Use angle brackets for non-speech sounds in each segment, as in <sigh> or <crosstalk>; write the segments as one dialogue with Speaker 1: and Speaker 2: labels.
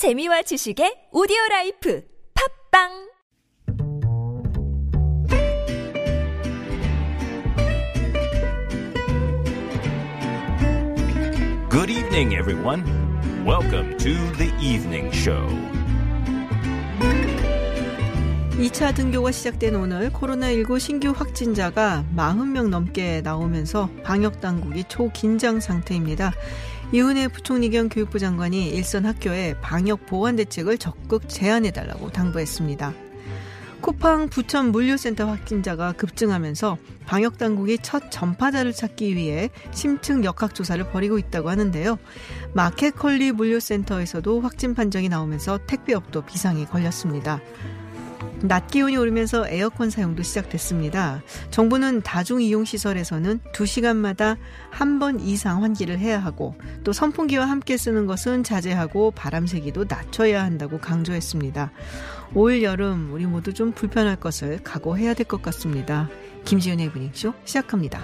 Speaker 1: 재미와 지식의 오디오 라이프 팟빵
Speaker 2: Good evening, everyone. Welcome to the evening show.
Speaker 3: 2차 등교가 시작된 오늘 코로나19 신규 확진자가 40명 넘게 나오면서 방역 당국이 초긴장 상태입니다. 이은혜 부총리 겸 교육부 장관이 일선 학교에 방역 보완 대책을 적극 제안해달라고 당부했습니다. 쿠팡 부천 물류센터 확진자가 급증하면서 방역 당국이 첫 전파자를 찾기 위해 심층 역학 조사를 벌이고 있다고 하는데요. 마켓컬리 물류센터에서도 확진 판정이 나오면서 택배업도 비상이 걸렸습니다. 낮 기온이 오르면서 에어컨 사용도 시작됐습니다. 정부는 다중이용시설에서는 2시간마다 한 번 이상 환기를 해야 하고 또 선풍기와 함께 쓰는 것은 자제하고 바람 세기도 낮춰야 한다고 강조했습니다. 올 여름 우리 모두 좀 불편할 것을 각오해야 될 것 같습니다. 김지은의 분익쇼 시작합니다.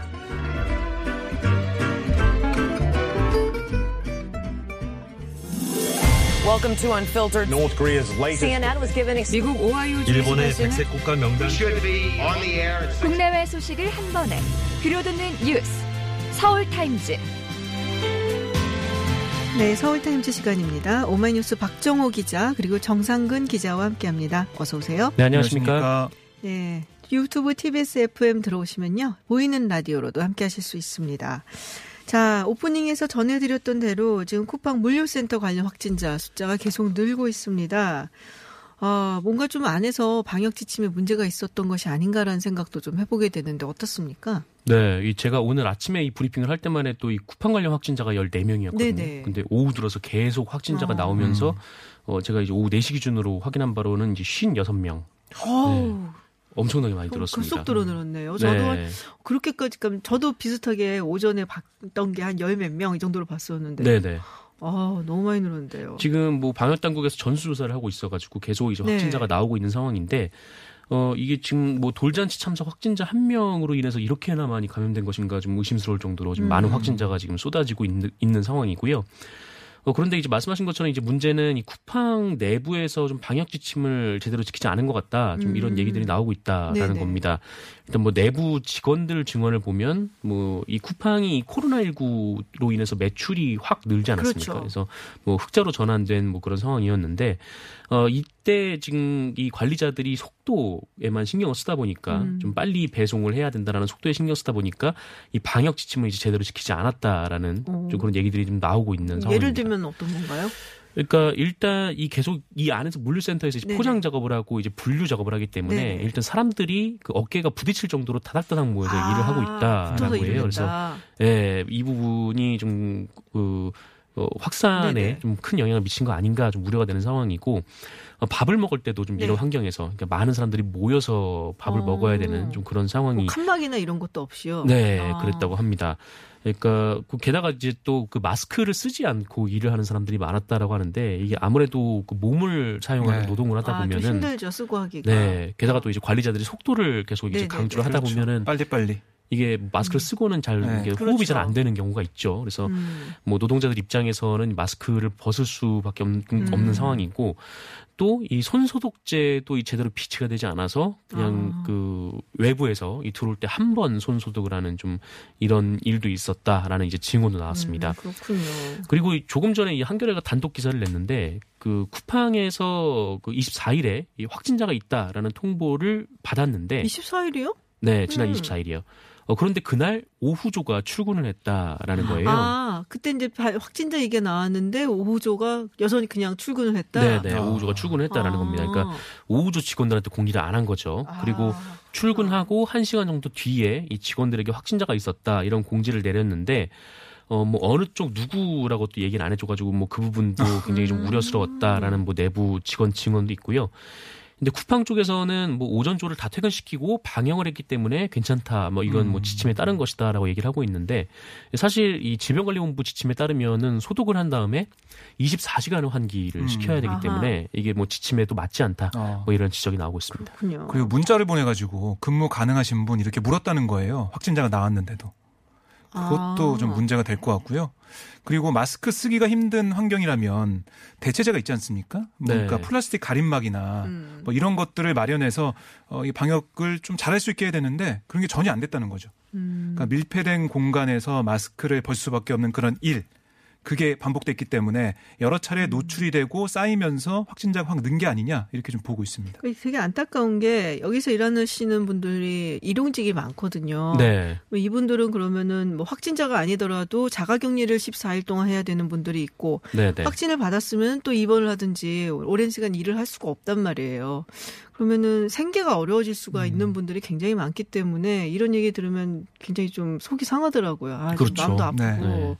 Speaker 4: Welcome to Unfiltered.
Speaker 5: North Korea's latest
Speaker 4: CNN was given
Speaker 3: 미국 오하이오
Speaker 5: 일본의 백색 국가 명단 should be on the air.
Speaker 1: 국내외 소식을 한 번에 들려듣는 뉴스 서울 타임즈
Speaker 3: 네, 서울타임즈 시간입니다. 오마이뉴스 박정호 기자 그리고 정상근 기자와 함께합니다. 어서 오세요.
Speaker 6: 네, 안녕하십니까.
Speaker 3: 네, 유튜브 TBS FM 들어오시면요 보이는 라디오로도 함께하실 수 있습니다. 자, 오프닝에서 전해드렸던 대로 지금 쿠팡 물류센터 관련 확진자 숫자가 계속 늘고 있습니다. 아, 뭔가 좀 안에서 방역 지침에 문제가 있었던 것이 아닌가라는 생각도 좀 해보게 되는데 어떻습니까?
Speaker 6: 네, 이 제가 오늘 아침에 이 브리핑을 할 때만 해도 이 쿠팡 관련 확진자가 14명이었거든요.
Speaker 3: 네네.
Speaker 6: 근데 오후 들어서 계속 확진자가
Speaker 3: 어.
Speaker 6: 나오면서 어 제가 이제 오후 4시 기준으로 확인한 바로는 이제 56명.
Speaker 3: 어우,
Speaker 6: 엄청나게 많이
Speaker 3: 그
Speaker 6: 늘었습니다.
Speaker 3: 급속도로 늘었네요. 저도 한
Speaker 6: 네.
Speaker 3: 그렇게까지 가면 저도 비슷하게 오전에 봤던 게 한 열 몇 명 이 정도로 봤었는데
Speaker 6: 네, 네.
Speaker 3: 아 너무 많이 늘었는데요.
Speaker 6: 지금 뭐 방역 당국에서 전수 조사를 하고 있어 가지고 계속 이제
Speaker 3: 네.
Speaker 6: 확진자가 나오고 있는 상황인데 어 이게 지금 뭐 돌잔치 참석 확진자 한 명으로 인해서 이렇게나 많이 감염된 것인가 좀 의심스러울 정도로 지금
Speaker 3: 음.
Speaker 6: 많은 확진자가 지금 쏟아지고 있는, 있는 상황이고요. 어, 그런데 이제 말씀하신 것처럼 이제 문제는 이 쿠팡 내부에서 좀 방역 지침을 제대로 지키지 않은 것 같다. 좀 이런
Speaker 3: 음.
Speaker 6: 얘기들이 나오고 있다라는
Speaker 3: 네네.
Speaker 6: 겁니다. 일단 뭐 내부 직원들 증언을 보면 뭐 이 쿠팡이 코로나19로 인해서 매출이 확 늘지 않았습니까?
Speaker 3: 그렇죠.
Speaker 6: 그래서 뭐 흑자로 전환된 뭐 그런 상황이었는데 어 이 때 지금 이 관리자들이 속도에만 신경을 쓰다 보니까
Speaker 3: 음.
Speaker 6: 좀 빨리 배송을 해야 된다라는 속도에 신경 쓰다 보니까 이 방역 지침을 이제 제대로 지키지 않았다라는
Speaker 3: 오.
Speaker 6: 좀 그런 얘기들이 좀 나오고 있는 상황입니다.
Speaker 3: 예를 들면 어떤 건가요?
Speaker 6: 그러니까 일단 이 계속 이 안에서 물류센터에서 이제. 포장 작업을 하고 이제 분류 작업을 하기 때문에
Speaker 3: 네네.
Speaker 6: 일단 사람들이 그 어깨가 부딪힐 정도로 다닥다닥 모여서 일을 하고 있다라고 해요. 그래서. 예, 이 부분이 좀, 그, 어, 확산에
Speaker 3: 네네.
Speaker 6: 좀큰 영향을 미친 거 아닌가 좀 우려가 되는 상황이고, 어, 밥을 먹을 때도 좀 이런
Speaker 3: 네.
Speaker 6: 환경에서, 그러니까 많은 사람들이 모여서 밥을
Speaker 3: 어.
Speaker 6: 먹어야 되는 좀 그런 상황이,
Speaker 3: 뭐 칸막이나 이런 것도 없이요.
Speaker 6: 네,
Speaker 3: 아.
Speaker 6: 그랬다고 합니다. 그러니까 그 게다가 이제 또 그 마스크를 쓰지 않고 일을 하는 사람들이 많았다라고 하는데 이게 아무래도 그 몸을 사용하는
Speaker 5: 네.
Speaker 6: 노동을 하다
Speaker 3: 아, 좀
Speaker 6: 보면은
Speaker 3: 힘들죠 쓰고 하기가.
Speaker 6: 네, 게다가 또 이제 관리자들이 속도를 계속 이제
Speaker 3: 네네네.
Speaker 6: 강조를 하다
Speaker 5: 그렇죠.
Speaker 6: 보면은
Speaker 5: 빨리 빨리.
Speaker 6: 이게 마스크를 쓰고는 잘
Speaker 5: 네.
Speaker 6: 이게 호흡이
Speaker 3: 그렇죠.
Speaker 6: 잘안 되는 경우가 있죠. 그래서
Speaker 3: 음.
Speaker 6: 뭐 노동자들 입장에서는 마스크를 벗을 수밖에 없는, 없는
Speaker 3: 음.
Speaker 6: 상황이고 또 이 손 소독제도 이 제대로 비치가 되지 않아서 그냥
Speaker 3: 아.
Speaker 6: 그 외부에서 이 들어올 때 한 번 손 소독을 하는 좀 이런 일도 있었다라는 이제 증언도 나왔습니다.
Speaker 3: 음, 그렇군요.
Speaker 6: 그리고 이 조금 전에 이 한겨레가 단독 기사를 냈는데 그 쿠팡에서 그 24일에 이 확진자가 있다라는 통보를 받았는데
Speaker 3: 24일이요?
Speaker 6: 네, 지난
Speaker 3: 음.
Speaker 6: 24일이요. 어, 그런데 그날 오후조가 출근을 했다라는 거예요.
Speaker 3: 아, 그때 이제 바- 확진자 얘기가 나왔는데 오후조가 여전히 그냥 출근을 했다.
Speaker 6: 네, 네,
Speaker 5: 아.
Speaker 6: 오후조가 출근을 했다라는
Speaker 3: 아.
Speaker 6: 겁니다. 그러니까 오후조 직원들한테 공지를 안 한 거죠.
Speaker 3: 아.
Speaker 6: 그리고 출근하고 한시간 정도 뒤에 이 직원들에게 확진자가 있었다 이런 공지를 내렸는데 어, 뭐, 어느 쪽 누구라고 또 얘기를 안 해줘가지고, 뭐, 그 부분도 굉장히 좀
Speaker 3: 음.
Speaker 6: 우려스러웠다라는 뭐, 내부 직원 증언도 있고요. 근데 쿠팡 쪽에서는 뭐, 오전조를 다 퇴근시키고 방영을 했기 때문에 괜찮다. 뭐, 이건 뭐, 지침에 따른 것이다라고 얘기를 하고 있는데, 사실 이 질병관리본부 지침에 따르면은 소독을 한 다음에 24시간 환기를
Speaker 5: 음.
Speaker 6: 시켜야 되기
Speaker 3: 아하.
Speaker 6: 때문에 이게 뭐, 지침에도 맞지 않다.
Speaker 5: 어.
Speaker 6: 뭐, 이런 지적이 나오고 있습니다.
Speaker 3: 그렇군요.
Speaker 5: 그리고 문자를 보내 가지고 근무 가능하신 분 이렇게 물었다는 거예요. 확진자가 나왔는데도.
Speaker 7: 그것도
Speaker 3: 아.
Speaker 7: 좀 문제가 될 것 같고요. 그리고 마스크 쓰기가 힘든 환경이라면 대체제가 있지 않습니까? 뭐
Speaker 6: 네.
Speaker 7: 그러니까 플라스틱 가림막이나
Speaker 3: 음.
Speaker 7: 뭐 이런 것들을 마련해서 어, 이 방역을 좀 잘할 수 있게 해야 되는데 그런 게 전혀 안 됐다는 거죠.
Speaker 3: 음.
Speaker 7: 그러니까 밀폐된 공간에서 마스크를 벌 수밖에 없는 그런 일. 그게 반복됐기 때문에 여러 차례 노출이 되고 쌓이면서 확진자가 확 는 게 아니냐 이렇게 좀 보고 있습니다.
Speaker 3: 그게 되게 안타까운 게 여기서 일하시는 분들이 일용직이 많거든요.
Speaker 6: 네.
Speaker 3: 뭐 이분들은 그러면은 뭐 확진자가 아니더라도 자가격리를 14일 동안 해야 되는 분들이 있고
Speaker 6: 네, 네.
Speaker 3: 확진을 받았으면 또 입원을 하든지 오랜 시간 일을 할 수가 없단 말이에요. 그러면은 생계가 어려워질 수가
Speaker 6: 음.
Speaker 3: 있는 분들이 굉장히 많기 때문에 이런 얘기 들으면 굉장히 좀 속이 상하더라고요. 아, 좀
Speaker 6: 그렇죠.
Speaker 3: 마음도 아프고.
Speaker 7: 네.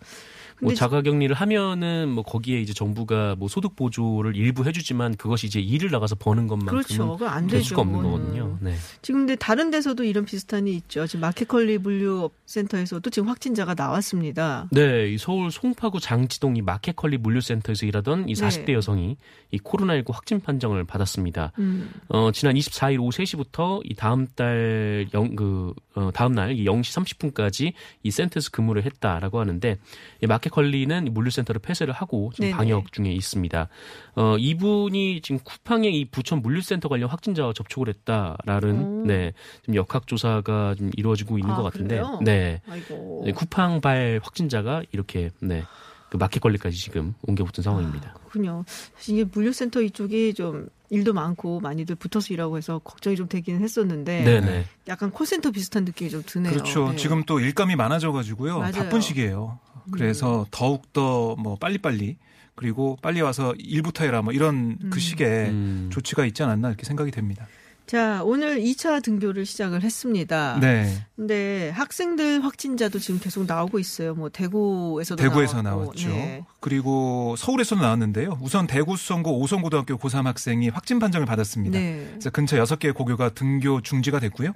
Speaker 6: 뭐 자가격리를 하면은 뭐 거기에 이제 정부가 뭐 소득 보조를 일부 해주지만 그것이 이제 일을 나가서 버는 것만큼은
Speaker 3: 그렇죠. 안
Speaker 6: 될. 수가 없는. 거거든요. 네.
Speaker 3: 지금 근데 다른 데서도 이런 비슷한 일이 있죠. 지금 마켓컬리 물류 센터에서도 지금 확진자가 나왔습니다.
Speaker 6: 네, 이 서울 송파구 장지동 이 마켓컬리 물류센터에서 일하던 이 40대
Speaker 3: 네.
Speaker 6: 여성이 이 코로나19 확진 판정을 받았습니다.
Speaker 3: 음.
Speaker 6: 어, 지난 24일 오후 3시부터 이 다음 달 영, 그, 어, 다음 날이 0시 30분까지 이 센터에서 근무를 했다라고 하는데 이 마켓 컬리는 이 물류센터를 폐쇄를 하고 지금
Speaker 3: 네네.
Speaker 6: 방역 중에 있습니다. 어, 이분이 지금 쿠팡의 이 부천 물류센터 관련 확진자와 접촉을 했다라는
Speaker 3: 오.
Speaker 6: 네, 지금 역학조사가 좀 이루어지고 있는
Speaker 3: 아,
Speaker 6: 것 같은데
Speaker 3: 그래요?
Speaker 6: 네.
Speaker 3: 아이고.
Speaker 6: 네, 쿠팡발 확진자가 이렇게 네. 그 마켓컬리까지 지금 옮겨 붙은 상황입니다.
Speaker 3: 그렇군요. 사실 이게 물류센터 이쪽이 좀 일도 많고 많이들 붙어서 일하고 해서 걱정이 좀 되기는 했었는데
Speaker 6: 네, 네.
Speaker 3: 약간 콜센터 비슷한 느낌이 좀 드네요.
Speaker 7: 그렇죠.
Speaker 3: 네.
Speaker 7: 지금 또 일감이 많아져가지고요.
Speaker 3: 맞아요. 음.
Speaker 7: 바쁜 시기예요. 그래서 더욱 더 뭐 빨리빨리 그리고 빨리 와서 일부터 해라 뭐 이런 그 시기에
Speaker 6: 음.
Speaker 7: 조치가 있지 않았나 이렇게 생각이 됩니다.
Speaker 3: 자, 오늘 2차 등교를 시작을 했습니다.
Speaker 7: 네.
Speaker 3: 근데 학생들 확진자도 지금 계속 나오고 있어요. 뭐 대구에서도
Speaker 7: 대구에서
Speaker 3: 나왔고.
Speaker 7: 나왔죠.
Speaker 3: 네.
Speaker 7: 그리고 서울에서도 나왔는데요. 우선 대구 수성고 오성고등학교 고3 학생이 확진 판정을 받았습니다.
Speaker 3: 네.
Speaker 7: 그래서 근처 6개의 고교가 등교 중지가 됐고요.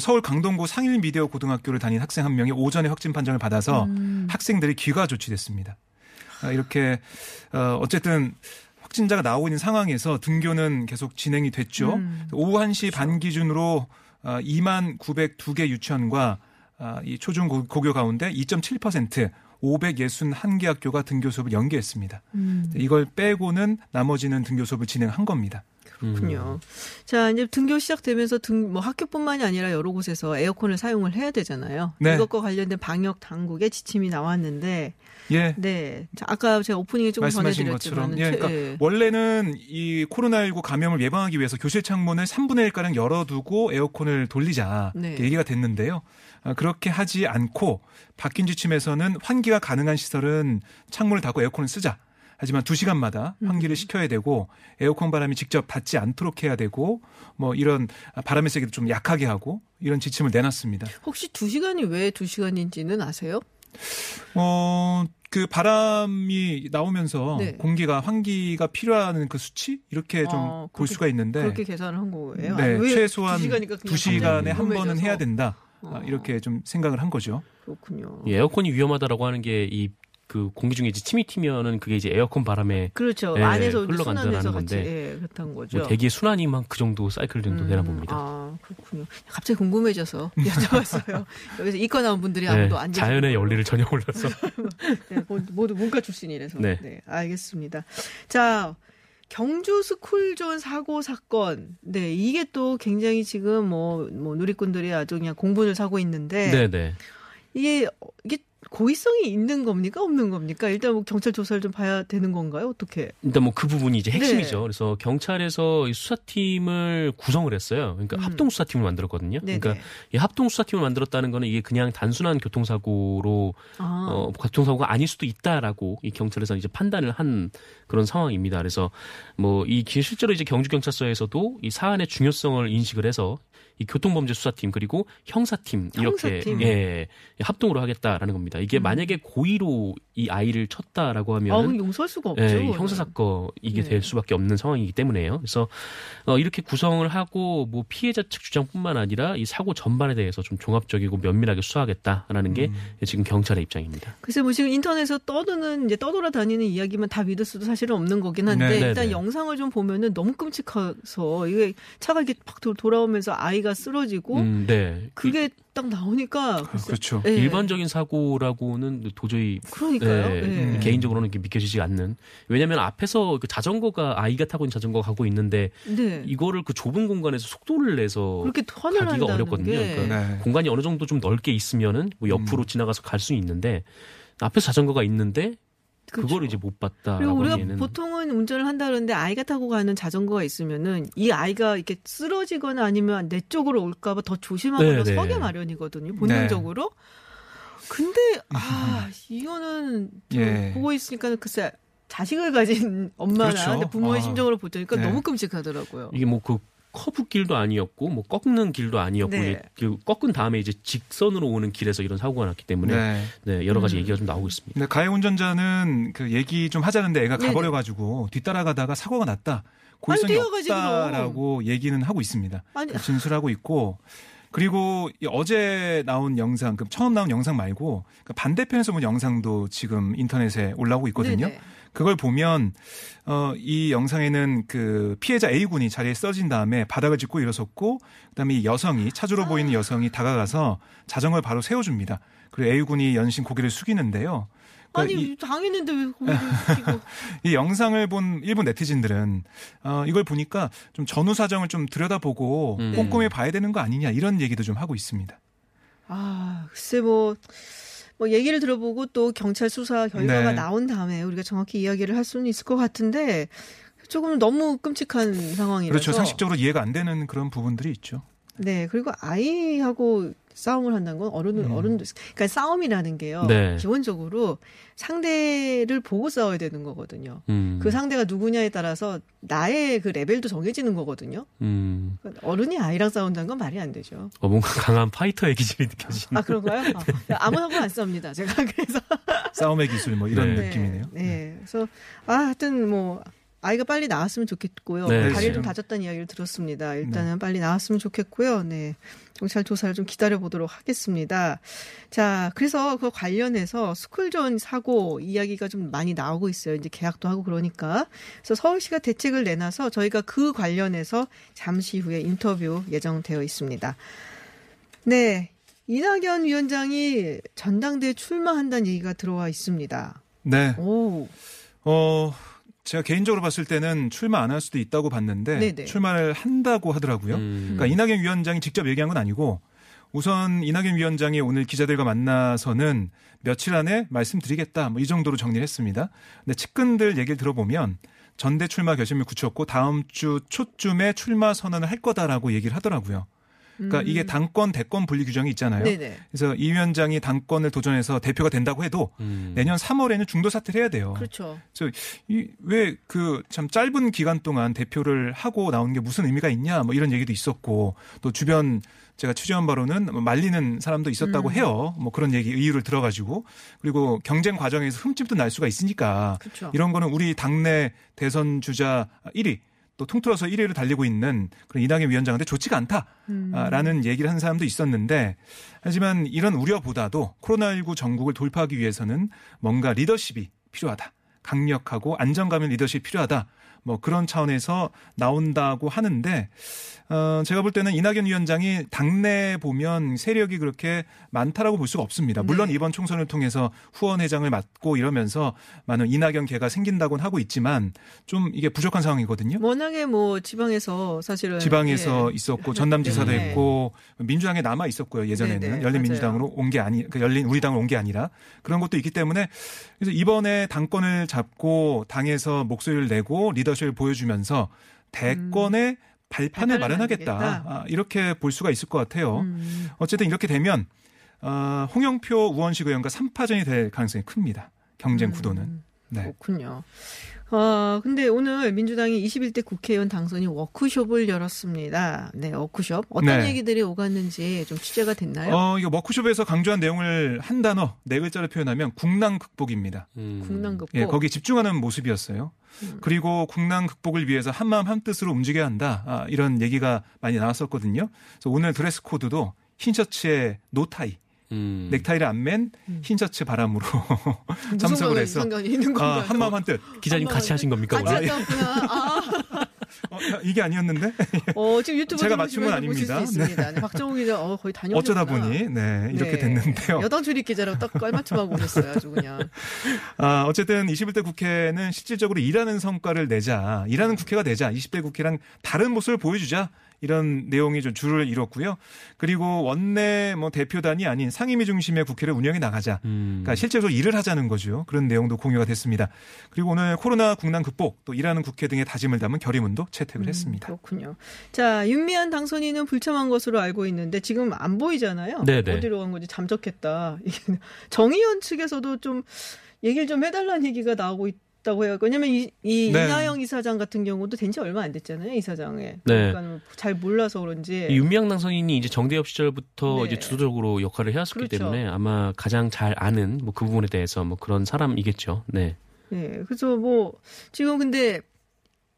Speaker 7: 서울 강동구 상일 미디어 고등학교를 다닌 학생 한 명이 오전에 확진 판정을 받아서
Speaker 3: 음.
Speaker 7: 학생들이 귀가 조치됐습니다. 아, 이렇게 어, 어쨌든 확진자가 나오고 있는 상황에서 등교는 계속 진행이 됐죠.
Speaker 3: 음.
Speaker 7: 오후 1시 반 기준으로 어, 2만 902개 유치원과 아, 이 초중 고- 고교 가운데 2.7% 561개 학교가 등교 수업을 연기했습니다.
Speaker 3: 음.
Speaker 7: 이걸 빼고는 나머지는 등교 수업을 진행한 겁니다.
Speaker 3: 그렇군요. 자, 이제 등교 시작되면서 등, 뭐 학교뿐만이 아니라 여러 곳에서 에어컨을 사용을 해야 되잖아요.
Speaker 7: 네.
Speaker 3: 이것과 관련된 방역 당국의 지침이 나왔는데,
Speaker 7: 예.
Speaker 3: 네. 자, 아까 제가 오프닝에 조금
Speaker 7: 말씀하신
Speaker 3: 전해드렸지만,
Speaker 7: 것처럼 예, 그러니까 원래는 이 코로나19 감염을 예방하기 위해서 교실 창문을 3분의 1가량 열어두고 에어컨을 돌리자
Speaker 3: 네.
Speaker 7: 얘기가 됐는데요. 아, 그렇게 하지 않고 바뀐 지침에서는 환기가 가능한 시설은 창문을 닫고 에어컨을 쓰자. 하지만 2시간마다
Speaker 3: 음.
Speaker 7: 환기를 시켜야 되고 에어컨 바람이 직접 닿지 않도록 해야 되고 뭐 이런 바람의 세기도 좀 약하게 하고 이런 지침을 내놨습니다.
Speaker 3: 혹시 두 시간이 왜두 시간인지는 아세요?
Speaker 7: 어, 그 바람이 나오면서
Speaker 3: 네.
Speaker 7: 공기가 환기가 필요한 그 수치 이렇게 좀
Speaker 3: 어,
Speaker 7: 볼
Speaker 3: 그렇게-
Speaker 7: 수가 있는데
Speaker 3: 그렇게 계산을 한 거예요?
Speaker 7: 네,
Speaker 3: 아니, 왜
Speaker 7: 최소한
Speaker 3: 두 시간이니까 그냥
Speaker 7: 두 시간에 한 번은. 해야 된다. 아,
Speaker 3: 어.
Speaker 7: 이렇게 좀 생각을 한 거죠.
Speaker 3: 그렇군요.
Speaker 6: 이 에어컨이 위험하다라고 하는 게 이 그 공기 중에 이제 침이 튀면은 그게 이제 에어컨 바람에
Speaker 3: 그렇죠.
Speaker 6: 예,
Speaker 3: 안에서
Speaker 6: 흘러간다라는
Speaker 3: 순환해서 같이
Speaker 6: 건데
Speaker 3: 예, 그렇다는 거죠.
Speaker 6: 뭐 대기의 순환이만 그 정도 사이클 정도 되나
Speaker 3: 음,
Speaker 6: 봅니다.
Speaker 3: 아, 그렇군요. 갑자기 궁금해져서 <laughs> 여쭤봤어요. 여기서 이과 나온 분들이 아무도 안 계시고.
Speaker 6: 네, 자연의 원리를 전혀 몰라서 <laughs>
Speaker 3: 네, 모두 문과 출신이라서. 네.
Speaker 6: 네.
Speaker 3: 알겠습니다. 자, 경주 스쿨존 사고 사건. 네, 이게 또 굉장히 지금 뭐, 뭐 누리꾼들이 아주 그냥 공분을 사고 있는데.
Speaker 6: 네네.
Speaker 3: 이게, 이게 고의성이 있는 겁니까? 없는 겁니까? 일단 뭐 경찰 조사를 좀 봐야 되는 건가요? 어떻게?
Speaker 6: 일단 뭐 그 부분이 이제 핵심이죠.
Speaker 3: 네.
Speaker 6: 그래서 경찰에서 이 수사팀을 구성을 했어요. 그러니까
Speaker 3: 음.
Speaker 6: 합동 수사팀을 만들었거든요.
Speaker 3: 네네.
Speaker 6: 그러니까 이 합동 수사팀을 만들었다는 거는 이게 그냥 단순한 교통사고로
Speaker 3: 아,
Speaker 6: 어, 교통사고가 아닐 수도 있다라고 이 경찰에서 이제 판단을 한 그런 상황입니다. 그래서 뭐 이 실제로 이제 경주 경찰서에서도 이 사안의 중요성을 인식을 해서 이 교통범죄 수사팀 그리고 형사팀 이렇게
Speaker 3: 형사팀. 음.
Speaker 6: 예, 합동으로 하겠다라는 겁니다. 이게 만약에 고의로 이 아이를 쳤다라고
Speaker 3: 아,
Speaker 6: 하면
Speaker 3: 그럼 용서할 수가 없죠.
Speaker 6: 예. 형사 사건 이게
Speaker 3: 네.
Speaker 6: 될 수밖에 없는 상황이기 때문에요. 그래서 어, 이렇게 구성을 하고 뭐 피해자 측 주장뿐만 아니라 이 사고 전반에 대해서 좀 종합적이고 면밀하게 수사하겠다라는 게
Speaker 3: 음.
Speaker 6: 지금 경찰의 입장입니다.
Speaker 3: 글쎄 뭐 지금 인터넷에서 떠드는 이제 떠돌아 다니는 이야기만 다 믿을 수도 사실은 없는 거긴 한데
Speaker 7: 네,
Speaker 6: 네,
Speaker 3: 일단
Speaker 6: 네.
Speaker 3: 영상을 좀 보면은 너무 끔찍해서 이게 차가 이렇게 팍 도- 돌아오면서 아이가 쓰러지고
Speaker 6: 음, 네.
Speaker 3: 그게 딱 나오니까 글쎄,
Speaker 7: 그렇죠.
Speaker 3: 예.
Speaker 6: 일반적인 사고라고는 도저히
Speaker 3: 그러니까요.
Speaker 6: 예,
Speaker 3: 예.
Speaker 6: 개인적으로는 이렇게 믿겨지지 않는. 왜냐하면 앞에서 그 자전거가 아이가 타고 있는 자전거가 가고 있는데
Speaker 3: 네.
Speaker 6: 이거를 그 좁은 공간에서 속도를 내서
Speaker 3: 그렇게
Speaker 6: 가기가 어렵거든요.
Speaker 3: 게
Speaker 6: 그러니까
Speaker 7: 네.
Speaker 6: 공간이 어느 정도 좀 넓게 있으면은 뭐 옆으로
Speaker 3: 음.
Speaker 6: 지나가서 갈 수 있는데 앞에 자전거가 있는데 그
Speaker 3: 그렇죠.
Speaker 6: 걸 이제 못 봤다라고
Speaker 3: 그리고 우리가
Speaker 6: 하기에는
Speaker 3: 보통은 운전을 한다 그러는데 아이가 타고 가는 자전거가 있으면은 이 아이가 이렇게 쓰러지거나 아니면 내 쪽으로 올까봐 더 조심하거나
Speaker 6: 네, 네.
Speaker 3: 서게 마련이거든요. 본능적으로. 근데 아 <laughs> 이거는 좀
Speaker 7: 예.
Speaker 3: 보고 있으니까 글쎄 자식을 가진 엄마나
Speaker 7: 그렇죠.
Speaker 3: 부모의
Speaker 7: 아.
Speaker 3: 심정으로 보니까
Speaker 7: 네.
Speaker 3: 너무 끔찍하더라고요.
Speaker 6: 이게 뭐 그 커브 길도 아니었고 뭐 꺾는 길도 아니었고
Speaker 3: 네.
Speaker 6: 그 꺾은 다음에 이제 직선으로 오는 길에서 이런 사고가 났기 때문에
Speaker 7: 네.
Speaker 6: 네, 여러 가지
Speaker 3: 음.
Speaker 6: 얘기가 좀 나오고 있습니다.
Speaker 7: 근데 가해 운전자는 그 얘기 좀 하자는데 애가
Speaker 3: 네네.
Speaker 7: 가버려 가지고 뒤따라가다가 사고가 났다. 고의성이 없다라고 얘기는 하고 있습니다.
Speaker 3: 아니
Speaker 7: 진술하고 있고 그리고 이 어제 나온 영상, 그 처음 나온 영상 말고 그 반대편에서 본 영상도 지금 인터넷에 올라오고 있거든요.
Speaker 3: 네네.
Speaker 7: 그걸 보면 어, 이 영상에는 그 피해자 A 군이 자리에 쓰러진 다음에 바닥을 짚고 일어섰고 그다음에 이 여성이 차주로 보이는 여성이 다가가서 자전거를 바로 세워줍니다. 그리고 A 군이 연신 고개를 숙이는데요. 그러니까
Speaker 3: 아니
Speaker 7: 이,
Speaker 3: 당했는데 왜 고개를 <laughs> 숙이고
Speaker 7: 이 영상을 본 일본 네티즌들은 어, 이걸 보니까 좀 전후 사정을 좀 들여다보고
Speaker 6: 음.
Speaker 7: 꼼꼼히 봐야 되는 거 아니냐 이런 얘기도 좀 하고 있습니다.
Speaker 3: 아, 글쎄 뭐, 뭐 얘기를 들어보고 또 경찰 수사 결과가
Speaker 7: 네.
Speaker 3: 나온 다음에 우리가 정확히 이야기를 할 수는 있을 것 같은데 조금 너무 끔찍한 상황이라서.
Speaker 7: 그렇죠. 상식적으로 이해가 안 되는 그런 부분들이 있죠.
Speaker 3: 네, 그리고 아이하고 싸움을 한다는 건 어른은
Speaker 7: 음.
Speaker 3: 어른도 그러니까 싸움이라는 게요.
Speaker 6: 네.
Speaker 3: 기본적으로 상대를 보고 싸워야 되는 거거든요.
Speaker 6: 음,
Speaker 3: 그 상대가 누구냐에 따라서 나의 그 레벨도 정해지는 거거든요.
Speaker 6: 음,
Speaker 3: 그러니까 어른이 아이랑 싸운다는 건 말이 안 되죠.
Speaker 6: 어, 뭔가 <laughs> 강한 파이터의 기질이 느껴지는.
Speaker 3: 아 그런가요? <laughs> 아, 아무하고 안 싸웁니다. 제가 <laughs> 그래서
Speaker 7: 싸움의 기술 뭐 이런
Speaker 6: 네.
Speaker 7: 느낌이네요.
Speaker 3: 네. 그래서 아 하여튼 뭐 아이가 빨리 나왔으면 좋겠고요.
Speaker 6: 네,
Speaker 3: 다리를 좀
Speaker 7: 지금-
Speaker 3: 다쳤다는 이야기를 들었습니다. 일단은 빨리 나왔으면 좋겠고요. 네. 경찰 조사를 좀 기다려 보도록 하겠습니다. 자, 그래서 그 관련해서 스쿨존 사고 이야기가 좀 많이 나오고 있어요. 이제 계약도 하고 그러니까. 그래서 서울시가 대책을 내놔서 저희가 그 관련해서 잠시 후에 인터뷰 예정되어 있습니다. 네. 이낙연 위원장이 전당대회 출마한다는 얘기가 들어와 있습니다.
Speaker 7: 네.
Speaker 3: 오.
Speaker 7: 어, 제가 개인적으로 봤을 때는 출마 안 할 수도 있다고 봤는데
Speaker 3: 네네.
Speaker 7: 출마를 한다고 하더라고요.
Speaker 6: 음.
Speaker 7: 그러니까 이낙연 위원장이 직접 얘기한 건 아니고 우선 이낙연 위원장이 오늘 기자들과 만나서는 며칠 안에 말씀드리겠다 뭐 이 정도로 정리를 했습니다. 근데 측근들 얘기를 들어보면 전대 출마 결심을 굳혔고 다음 주 초쯤에 출마 선언을 할 거다라고 얘기를 하더라고요. 그러니까 이게 당권 대권 분리 규정이 있잖아요.
Speaker 3: 음. 네네.
Speaker 7: 그래서 이 위원장이 당권을 도전해서 대표가 된다고 해도
Speaker 6: 음.
Speaker 7: 내년 3월에는 중도 사퇴를 해야 돼요.
Speaker 3: 그렇죠.
Speaker 7: 왜그 참 짧은 기간 동안 대표를 하고 나온 게 무슨 의미가 있냐 뭐 이런 얘기도 있었고 또 주변 제가 취재한 바로는 뭐 말리는 사람도 있었다고
Speaker 3: 음.
Speaker 7: 해요. 뭐 그런 얘기 이유를 들어가지고 그리고 경쟁 과정에서 흠집도 날 수가 있으니까
Speaker 3: 그렇죠.
Speaker 7: 이런 거는 우리 당내 대선 주자 1위 또 통틀어서 1위를 달리고 있는 그런 이낙연 위원장한테 좋지가 않다라는 얘기를 하는 사람도 있었는데 하지만 이런 우려보다도 코로나19 전국을 돌파하기 위해서는 뭔가 리더십이 필요하다. 강력하고 안정감 있는 리더십이 필요하다. 뭐 그런 차원에서 나온다고 하는데 어 제가 볼 때는 이낙연 위원장이 당내 보면 세력이 그렇게 많다라고 볼 수가 없습니다. 물론
Speaker 3: 네.
Speaker 7: 이번 총선을 통해서 후원 회장을 맡고 이러면서 많은 이낙연 계가 생긴다고는 하고 있지만 좀 이게 부족한 상황이거든요.
Speaker 3: 워낙에 뭐 지방에서 사실은
Speaker 7: 지방에서
Speaker 3: 예.
Speaker 7: 있었고 전남지사도
Speaker 3: 네.
Speaker 7: 했고 민주당에 남아 있었고요 예전에는
Speaker 3: 네, 네,
Speaker 7: 열린민주당으로 온 게 아니 그 열린 우리당으로 온 게 아니라 그런 것도 있기 때문에 그래서 이번에 당권을 잡고 당에서 목소리를 내고 리더 십을 보여주면서 대권의 발판을
Speaker 3: 음. 발판을
Speaker 7: 마련하겠다. 아, 이렇게 볼 수가 있을 것 같아요.
Speaker 3: 음.
Speaker 7: 어쨌든 이렇게 되면 어, 홍영표 우원식 의원과 3파전이 될 가능성이 큽니다. 경쟁 구도는. 네.
Speaker 3: 그렇군요. 어, 근데 오늘 민주당이 21대 국회의원 당선인 워크숍을 열었습니다. 네, 워크숍. 어떤
Speaker 7: 네.
Speaker 3: 얘기들이 오갔는지 좀 취재가 됐나요?
Speaker 7: 어, 이거 워크숍에서 강조한 내용을 한 단어, 네 글자로 표현하면 국난 극복입니다.
Speaker 6: 음.
Speaker 3: 국난 극복.
Speaker 7: 예, 거기 집중하는 모습이었어요.
Speaker 3: 음.
Speaker 7: 그리고 국난 극복을 위해서 한마음 한뜻으로 움직여야 한다. 아, 이런 얘기가 많이 나왔었거든요. 그래서 오늘 드레스 코드도 흰 셔츠에 노타이,
Speaker 6: 음.
Speaker 7: 넥타이를 안 맨 흰 셔츠 바람으로 <laughs> 참석을 해서? 아, 한마음 한뜻.
Speaker 6: 기자님 같이 하신 겁니까?
Speaker 3: 같이. 아,
Speaker 7: 어, 이게 아니었는데
Speaker 3: 어, 지금 유튜브
Speaker 7: 제가 맞춘 건 아닙니다.
Speaker 3: 있습니다. 네. 박정호 기자 어, 거의 다녀오셨구나.
Speaker 7: 어쩌다 보니 네, 이렇게 됐는데요.
Speaker 3: 여당 출입 기자랑 딱 깔맞춤하고 오셨어요. 아주 그냥.
Speaker 7: 아, 어쨌든 21대 국회는 실질적으로 일하는 성과를 내자, 일하는 국회가 되자, 20대 국회랑 다른 모습을 보여주자. 이런 내용이 좀 줄을 이뤘고요. 그리고 원내 뭐 대표단이 아닌 상임위 중심의 국회를 운영해 나가자.
Speaker 6: 음.
Speaker 7: 그러니까 실제로 일을 하자는 거죠. 그런 내용도 공유가 됐습니다. 그리고 오늘 코로나 국난 극복 또 일하는 국회 등의 다짐을 담은 결의문도 채택을 했습니다.
Speaker 3: 그렇군요. 자, 윤미한 당선인은 불참한 것으로 알고 있는데 지금 안 보이잖아요.
Speaker 6: 네네.
Speaker 3: 어디로 간 건지 잠적했다. <laughs> 정의원 측에서도 좀 얘기를 좀 해달라는 얘기가 나오고 있 다고 해요. 왜냐면 이, 이
Speaker 7: 네.
Speaker 3: 이나영 이사장 같은 경우도 된 지 얼마 안 됐잖아요. 이사장에.
Speaker 6: 네.
Speaker 3: 그러니까 잘 몰라서 그런지.
Speaker 6: 이 윤미향 당선인이 이제 정대협 시절부터
Speaker 3: 네.
Speaker 6: 이제 주도적으로 역할을 해왔기
Speaker 3: 그렇죠.
Speaker 6: 때문에 아마 가장 잘 아는 뭐 그 부분에 대해서 뭐 그런 사람이겠죠. 네.
Speaker 3: 네. 그래서 뭐 지금 근데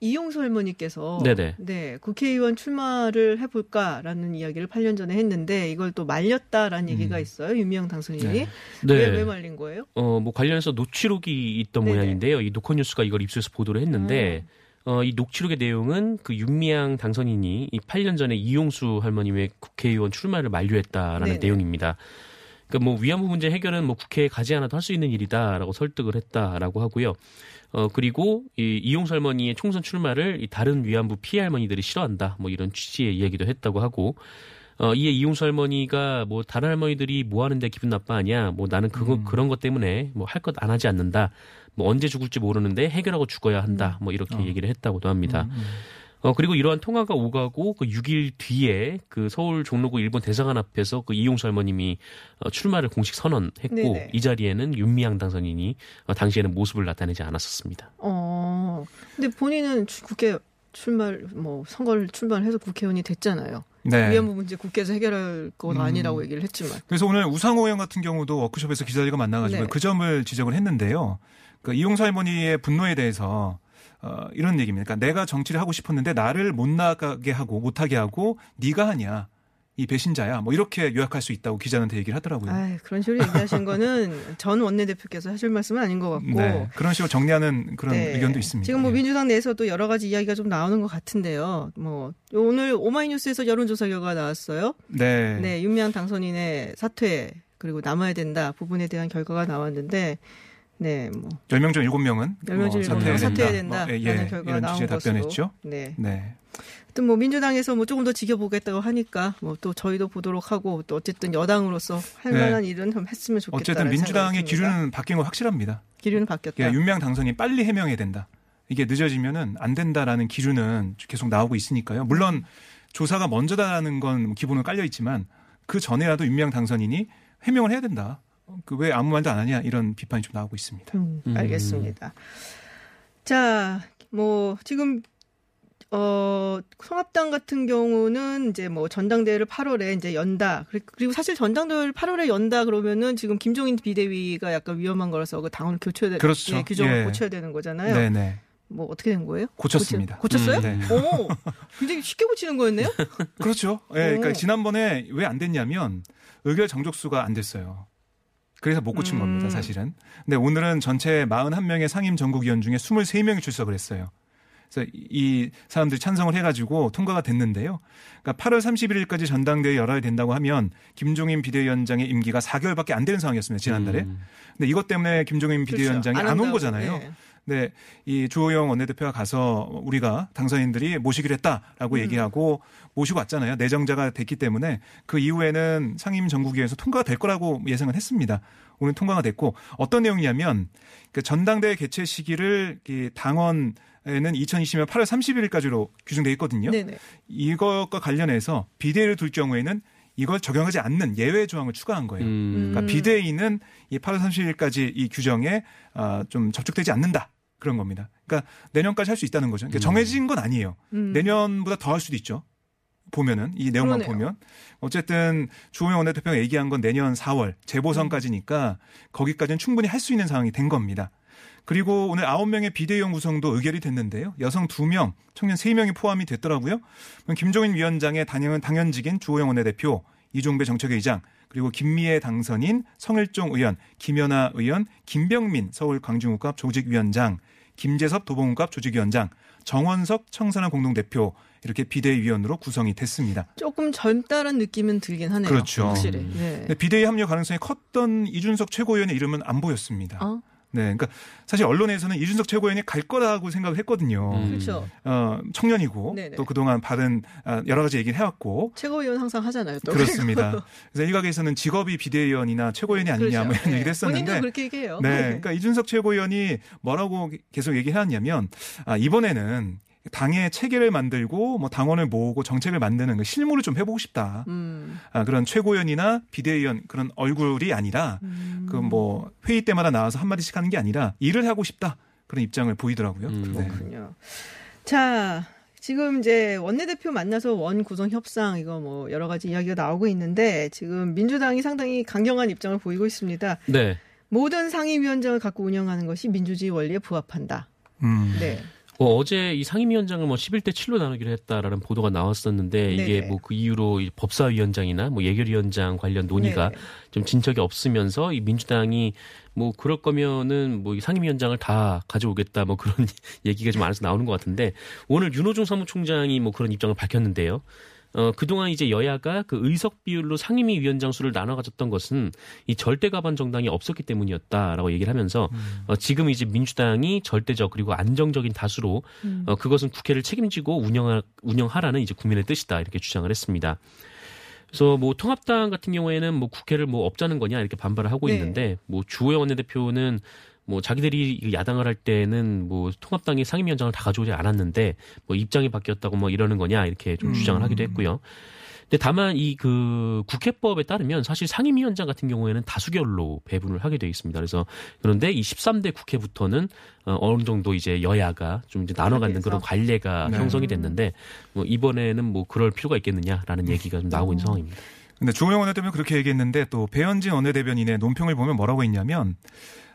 Speaker 3: 이용수 할머니께서
Speaker 6: 네네.
Speaker 3: 네, 국회의원 출마를 해볼까라는 이야기를 8년 전에 했는데 이걸 또 말렸다라는 얘기가 있어요. 윤미향 당선인이.
Speaker 7: 네.
Speaker 6: 네.
Speaker 3: 왜, 왜 말린 거예요?
Speaker 6: 어, 뭐 관련해서 녹취록이 있던
Speaker 3: 네네.
Speaker 6: 모양인데요. 이 노컷뉴스가 이걸 입수해서 보도를 했는데 어, 이 녹취록의 내용은 그 윤미향 당선인이 이 8년 전에 이용수 할머님의 국회의원 출마를 만료했다라는
Speaker 3: 네네.
Speaker 6: 내용입니다. 그러니까 뭐 위안부 문제 해결은 뭐 국회에 가지 않아도 할 수 있는 일이다라고 설득을 했다라고 하고요. 어 그리고 이 이용수 할머니의 총선 출마를 이 다른 위안부 피해 할머니들이 싫어한다. 뭐 이런 취지의 이야기도 했다고 하고 어 이에 이용수 할머니가 뭐 다른 할머니들이 뭐 하는데 기분 나빠하냐. 뭐 나는 그거 그런 것 때문에 뭐 할 것 안 하지 않는다. 뭐 언제 죽을지 모르는데 해결하고 죽어야 한다. 뭐 이렇게 얘기를 했다고도 합니다. 어 그리고 이러한 통화가 오가고 그 6일 뒤에 그 서울 종로구 일본 대사관 앞에서 그 이용수 할머님이 어, 출마를 공식 선언했고
Speaker 3: 네네.
Speaker 6: 이 자리에는 윤미향 당선인이 어, 당시에는 모습을 나타내지 않았었습니다.
Speaker 3: 어. 근데 본인은 주- 국회 출마를 뭐 선거를 출마해서 국회의원이 됐잖아요.
Speaker 7: 네.
Speaker 3: 위안부 문제 국회에서 해결할 건
Speaker 7: 음.
Speaker 3: 아니라고 얘기를 했지만.
Speaker 7: 그래서 오늘 우상호 의원 같은 경우도 워크숍에서 기자들과 만나가지고
Speaker 3: 네.
Speaker 7: 그 점을 지적을 했는데요. 그 이용수 할머니의 분노에 대해서 어, 이런 얘기입니다. 그러니까 내가 정치를 하고 싶었는데 나를 못 나가게 하고 못하게 하고 네가 하냐 이 배신자야 뭐 이렇게 요약할 수 있다고 기자한테 얘기를 하더라고요.
Speaker 3: 아, 그런 식으로 얘기하신 거는 <laughs> 전 원내대표께서 하실 말씀은 아닌 것 같고.
Speaker 7: 네, 그런 식으로 정리하는 그런
Speaker 3: 네.
Speaker 7: 의견도 있습니다.
Speaker 3: 지금 뭐
Speaker 7: 예.
Speaker 3: 민주당 내에서도 여러 가지 이야기가 좀 나오는 것 같은데요. 뭐 오늘 오마이뉴스에서 여론조사 결과가 나왔어요.
Speaker 7: 네.
Speaker 3: 네, 윤미향 당선인의 사퇴 그리고 남아야 된다 부분에 대한 결과가 나왔는데, 네, 뭐
Speaker 7: 10명 중 7명은
Speaker 3: 열명 중 일곱 명 사퇴해야 된다라는
Speaker 7: 뭐, 예,
Speaker 3: 결과가
Speaker 7: 이런
Speaker 3: 나온
Speaker 7: 취지의
Speaker 3: 것으로.
Speaker 7: 답변했죠.
Speaker 3: 네.
Speaker 7: 네.
Speaker 3: 하여튼 뭐 민주당에서 뭐 조금 더 지켜보겠다고 하니까 뭐 또 저희도 보도록 하고 또 어쨌든 여당으로서 할
Speaker 7: 네.
Speaker 3: 만한 일은 좀 했으면 좋겠다.
Speaker 7: 어쨌든 민주당의 기류는 바뀐 건 확실합니다.
Speaker 3: 기류는 바뀌었다.
Speaker 7: 그러니까 윤명 당선이 빨리 해명해야 된다. 이게 늦어지면은 안 된다라는 기류는 계속 나오고 있으니까요. 물론 조사가 먼저다라는 건 기본으로 깔려 있지만 그 전에라도 윤명 당선인이 해명을 해야 된다. 그 왜 아무 말도 안 하냐 이런 비판이 좀 나오고 있습니다.
Speaker 3: 음, 알겠습니다. 자, 뭐 지금 어 통합당 같은 경우는 이제 뭐 전당대회를 8월에 이제 연다. 그리- 그리고 사실 전당대회를 8월에 연다 그러면은 지금 김종인 비대위가 약간 위험한 거라서 그 당을 교체해야 되,
Speaker 7: 그렇죠.
Speaker 3: 예, 규정을
Speaker 7: 예.
Speaker 3: 고쳐야 되는 거잖아요.
Speaker 7: 네네.
Speaker 3: 뭐 어떻게 된 거예요?
Speaker 7: 고쳤습니다.
Speaker 3: 고치- 고쳤어요?
Speaker 7: 음, 네.
Speaker 3: 오, 굉장히 쉽게 고치는 거였네요. <laughs>
Speaker 7: 그렇죠. 예, 그러니까
Speaker 3: 오.
Speaker 7: 지난번에 왜 안 됐냐면 의결 정족수가 안 됐어요. 그래서 못 고친
Speaker 3: 음.
Speaker 7: 겁니다, 사실은. 근데 오늘은 전체 41명의 상임 전국위원 중에 23명이 출석을 했어요. 그래서 이 사람들이 찬성을 해가지고 통과가 됐는데요. 그러니까 8월 31일까지 전당대회 열어야 된다고 하면 김종인 비대위원장의 임기가 4개월밖에 안 되는 상황이었습니다, 지난달에.
Speaker 6: 음.
Speaker 7: 근데 이것 때문에 김종인 비대위원장이
Speaker 3: 그렇죠.
Speaker 7: 안온
Speaker 3: 한다고.
Speaker 7: 거잖아요.
Speaker 3: 네.
Speaker 7: 네, 이 주호영 원내대표가 가서 우리가 당선인들이 모시기로 했다라고
Speaker 3: 음. 얘기하고
Speaker 7: 모시고 왔잖아요. 내정자가 됐기 때문에 그 이후에는 상임 전국위에서 통과가 될 거라고 예상을 했습니다. 오늘 통과가 됐고 어떤 내용이냐면 그 전당대회 개최 시기를 이 당원 에는 2020년 8월 31일까지로 규정돼 있거든요.
Speaker 3: 네네.
Speaker 7: 이것과 관련해서 비대위를 둘 경우에는 이걸 적용하지 않는 예외 조항을 추가한 거예요.
Speaker 6: 음.
Speaker 7: 그러니까 비대위는 이 8월 30일까지 이 규정에 아, 좀 접촉되지 않는다. 그런 겁니다. 그러니까 내년까지 할 수 있다는 거죠. 그러니까 정해진 건 아니에요.
Speaker 3: 음.
Speaker 7: 내년보다 더 할 수도 있죠. 보면은 이 내용만
Speaker 3: 그러네요.
Speaker 7: 보면 어쨌든 주호영 원내대표가 얘기한 건 내년 4월 재보선까지니까 거기까지는 충분히 할 수 있는 상황이 된 겁니다. 그리고 오늘 9명의 비대위원 구성도 의결이 됐는데요. 여성 2명, 청년 3명이 포함이 됐더라고요. 김종인 위원장의 단연, 당연직인 주호영 원내대표, 이종배 정책회의장, 그리고 김미애 당선인, 성일종 의원, 김연아 의원, 김병민 서울 광주국갑 조직위원장, 김재섭 도봉갑 조직위원장, 정원석 청산화 공동대표 이렇게 비대위원으로 구성이 됐습니다.
Speaker 3: 조금 젊다는 느낌은 들긴 하네요.
Speaker 7: 그렇죠.
Speaker 3: 확실히. 네.
Speaker 7: 근데 비대위 합류 가능성이 컸던 이준석 최고위원의 이름은 안 보였습니다.
Speaker 3: 어?
Speaker 7: 네, 그러니까 사실 언론에서는 이준석 최고위원이 갈 거라고 생각을 했거든요.
Speaker 6: 음.
Speaker 3: 그렇죠.
Speaker 7: 어, 청년이고
Speaker 3: 네네.
Speaker 7: 또 그동안 받은 아, 여러 가지 얘기를 해왔고
Speaker 3: 최고위원 항상 하잖아요. 또.
Speaker 7: 그렇습니다. <laughs> 그래서 일각에서는 직업이 비대위원이나 최고위원이 아니냐 뭐 이런
Speaker 3: 그렇죠.
Speaker 7: 얘기를
Speaker 3: 네.
Speaker 7: 했었는데
Speaker 3: 본인도 그렇게 얘기해요.
Speaker 7: 네, 그러니까 이준석 최고위원이 뭐라고 계속 얘기해왔냐면 아, 이번에는 당의 체계를 만들고 뭐 당원을 모으고 정책을 만드는 그 실무를 좀 해보고 싶다.
Speaker 3: 음.
Speaker 7: 아, 그런 최고위원이나 비대위원 그런 얼굴이 아니라
Speaker 3: 음.
Speaker 7: 그뭐 회의 때마다 나와서 한 마디씩 하는 게 아니라 일을 하고 싶다 그런 입장을 보이더라고요.
Speaker 6: 음.
Speaker 7: 네.
Speaker 3: 그렇군요. 자, 지금 이제 원내대표 만나서 원 구성 협상 이거 뭐 여러 가지 이야기가 나오고 있는데 지금 민주당이 상당히 강경한 입장을 보이고 있습니다.
Speaker 6: 네.
Speaker 3: 모든 상임위원장을 갖고 운영하는 것이 민주주의 원리에 부합한다.
Speaker 7: 음.
Speaker 3: 네.
Speaker 6: 어, 어제 이 상임위원장을 뭐 11대 7로 나누기로 했다라는 보도가 나왔었는데 이게
Speaker 3: 네네.
Speaker 6: 뭐그 이후로 이 법사위원장이나 뭐 예결위원장 관련 논의가
Speaker 3: 네네.
Speaker 6: 좀 진척이 없으면서 이 민주당이 뭐 그럴 거면은 뭐이 상임위원장을 다 가져오겠다 뭐 그런 <laughs> 얘기가 좀 안에서 나오는 것 같은데 오늘 윤호중 사무총장이 뭐 그런 입장을 밝혔는데요. 어, 그동안 이제 여야가 그 의석 비율로 상임위 위원장 수를 나눠 가졌던 것은 이 절대 가반 정당이 없었기 때문이었다라고 얘기를 하면서 어, 지금 이제 민주당이 절대적 그리고 안정적인 다수로 어, 그것은 국회를 책임지고 운영하, 운영하라는 이제 국민의 뜻이다 이렇게 주장을 했습니다. 그래서 뭐 통합당 같은 경우에는 뭐 국회를 뭐 없자는 거냐 이렇게 반발을 하고
Speaker 3: 네.
Speaker 6: 있는데 뭐 주호영 원내대표는 뭐 자기들이 야당을 할 때는 뭐 통합당이 상임위원장을 다 가져오지 않았는데 뭐 입장이 바뀌었다고 뭐 이러는 거냐 이렇게 좀 주장을 하기도 했고요. 근데 다만 이 그 국회법에 따르면 사실 상임위원장 같은 경우에는 다수결로 배분을 하게 돼 있습니다. 그래서 그런데 이 13대 국회부터는 어, 어느 정도 이제 여야가 좀 이제 나눠 갖는 그런 관례가
Speaker 7: 네.
Speaker 6: 형성이 됐는데 뭐 이번에는 뭐 그럴 필요가 있겠느냐라는 얘기가 좀 나오고 있는 상황입니다.
Speaker 7: 근데 주호영 원내대표는 그렇게 얘기했는데 또 배현진 원내대변인의 논평을 보면 뭐라고 했냐면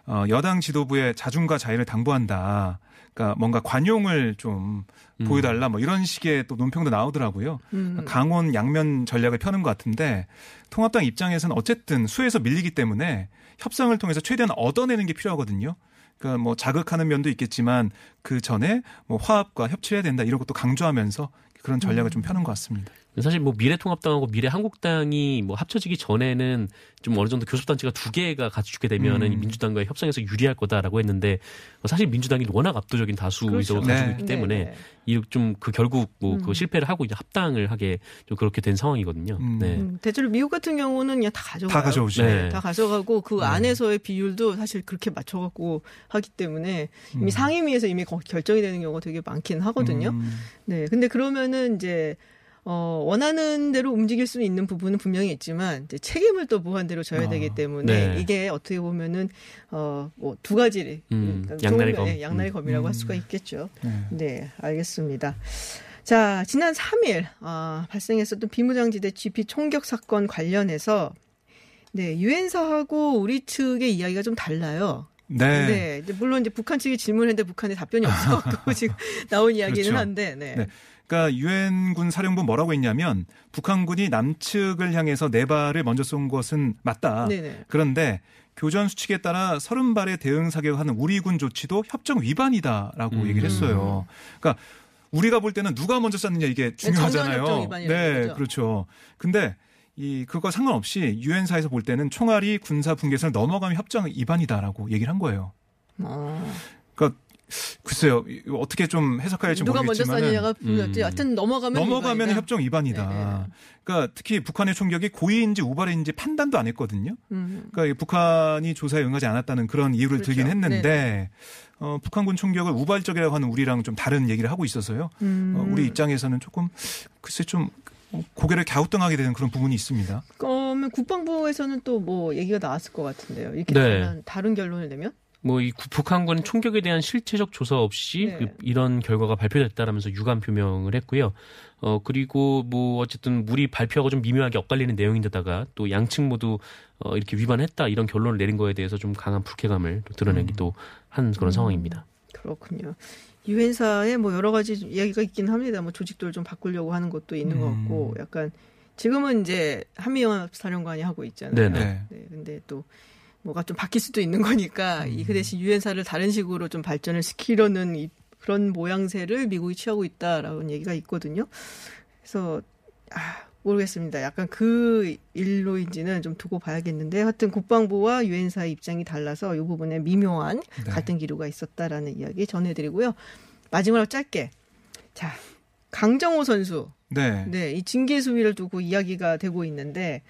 Speaker 7: 어, 여당 지도부의 자중과 자의를 당부한다. 그러니까 뭔가 관용을 좀
Speaker 6: 음.
Speaker 7: 보여달라 뭐 이런 식의 또 논평도 나오더라고요.
Speaker 3: 음.
Speaker 7: 강원 양면 전략을 펴는 것 같은데 통합당 입장에서는 어쨌든 수에서 밀리기 때문에 협상을 통해서 최대한 얻어내는 게 필요하거든요. 그러니까 뭐 자극하는 면도 있겠지만 그 전에 뭐 화합과 협치해야 된다 이런 것도 강조하면서 그런 전략을 좀 펴는 것 같습니다.
Speaker 6: 사실 뭐 미래통합당하고 미래한국당이 뭐 합쳐지기 전에는 좀 어느 정도 교섭단체가 두 개가 갖추게 되면은
Speaker 7: 음.
Speaker 6: 민주당과의 협상에서 유리할 거다라고 했는데 뭐 사실 민주당이 워낙 압도적인 다수
Speaker 3: 그렇죠.
Speaker 6: 의석을 가지고
Speaker 7: 네.
Speaker 6: 있기 때문에
Speaker 3: 네, 네.
Speaker 6: 이좀그 결국 뭐그
Speaker 3: 음.
Speaker 6: 실패를 하고 이제 합당을 하게 좀 그렇게 된 상황이거든요.
Speaker 7: 음.
Speaker 6: 네.
Speaker 3: 음, 대체로 미국 같은 경우는 그냥 다 가져가요.
Speaker 7: 다 가져오죠.
Speaker 6: 네.
Speaker 3: 다 가져가고 그 안에서의 비율도 사실 그렇게 맞춰갖고 하기 때문에 이미
Speaker 7: 음.
Speaker 3: 상임위에서 이미 거- 결정이 되는 경우가 되게 많긴 하거든요.
Speaker 7: 음.
Speaker 3: 네. 근데 그러면은 이제 어, 원하는 대로 움직일 수 있는 부분은 분명히 있지만 이제 책임을 또 무한대로 져야
Speaker 7: 아,
Speaker 3: 되기 때문에
Speaker 6: 네.
Speaker 3: 이게 어떻게 보면은 어, 뭐 두 가지
Speaker 6: 음,
Speaker 3: 그러니까
Speaker 6: 양날의
Speaker 3: 좋은
Speaker 6: 검.
Speaker 3: 면에 양날의
Speaker 6: 음.
Speaker 3: 검이라고 할
Speaker 7: 음.
Speaker 3: 수가 있겠죠.
Speaker 7: 네.
Speaker 3: 네, 알겠습니다. 자, 지난 3일 아, 발생했었던 비무장지대 GP 총격 사건 관련해서 네, 유엔사하고 우리 측의 이야기가 좀 달라요.
Speaker 7: 네.
Speaker 3: 네, 이제 물론 이제 북한 측이 질문했는데 북한이 답변이 없어갖고 <laughs> 지금 나온 이야기는
Speaker 7: 그렇죠.
Speaker 3: 한데, 네.
Speaker 7: 네. 그러니까 유엔군 사령부 뭐라고 했냐면 북한군이 남측을 향해서 네 발을 먼저 쏜 것은 맞다.
Speaker 3: 네네.
Speaker 7: 그런데 교전 수칙에 따라 서른 발의 대응 사격하는 우리 군 조치도 협정 위반이다라고
Speaker 6: 음.
Speaker 7: 얘기를 했어요. 그러니까 우리가 볼 때는 누가 먼저 쐈느냐 이게 중요하잖아요.
Speaker 3: 정전협정 위반이라는
Speaker 7: 네,
Speaker 3: 거죠.
Speaker 7: 그렇죠. 근데 이 그거 상관없이 유엔사에서 볼 때는 총알이 군사 분계선을 넘어가면 협정 위반이다라고 얘기를 한 거예요.
Speaker 3: 어.
Speaker 7: 그러니까 글쎄요 어떻게 좀 해석할지
Speaker 3: 누가 먼저
Speaker 7: 모르겠지만
Speaker 3: 쐈느냐가 분명했지.
Speaker 6: 음.
Speaker 3: 하여튼 넘어가면
Speaker 7: 넘어가면
Speaker 3: 위반이다.
Speaker 7: 협정 위반이다.
Speaker 3: 네,
Speaker 7: 그러니까 특히 북한의 총격이 고의인지 우발인지 판단도 안 했거든요.
Speaker 3: 음.
Speaker 7: 그러니까 이 북한이 조사에 응하지 않았다는 그런 이유를
Speaker 3: 그렇죠.
Speaker 7: 들긴 했는데
Speaker 3: 네네.
Speaker 7: 어, 북한군 총격을 우발적이라고 하는 우리랑 좀 다른 얘기를 하고 있어서요.
Speaker 3: 음.
Speaker 7: 어, 우리 입장에서는 조금 글쎄 좀 고개를 갸우뚱하게 되는 그런 부분이 있습니다.
Speaker 3: 그러면 국방부에서는 또 뭐 얘기가 나왔을 것 같은데요. 이렇게
Speaker 6: 네.
Speaker 3: 다른 결론을 내면?
Speaker 6: 뭐 이 북한군 총격에 대한 실체적 조사 없이
Speaker 3: 네.
Speaker 6: 그 이런 결과가 발표됐다라면서 유감 표명을 했고요. 어 그리고 뭐 어쨌든 우리 발표하고 좀 미묘하게 엇갈리는 내용인데다가 또 양측 모두 어 이렇게 위반했다 이런 결론을 내린 거에 대해서 좀 강한 불쾌감을 또 드러내기도 한 그런 상황입니다.
Speaker 3: 그렇군요. 유엔사에 뭐 여러 가지 이야기가 있긴 합니다. 뭐 조직도를 좀 바꾸려고 하는 것도 있는 것 같고, 약간 지금은 이제 한미연합 사령관이 하고 있잖아요.
Speaker 6: 네네.
Speaker 7: 네.
Speaker 3: 네, 근데 또 뭐가 좀 바뀔 수도 있는 거니까 이그 대신 유엔사를 다른 식으로 좀 발전을 시키려는 이 그런 모양새를 미국이 취하고 있다라는 얘기가 있거든요. 그래서 아, 모르겠습니다. 약간 그 일로인지는 좀 두고 봐야겠는데 하여튼 국방부와 유엔사의 입장이 달라서 이 부분에 미묘한
Speaker 7: 네.
Speaker 3: 갈등 기류가 있었다라는 이야기 전해드리고요. 마지막으로 짧게 자 강정호 선수
Speaker 7: 네.
Speaker 3: 네, 이 징계 수위를 두고 이야기가 되고 있는데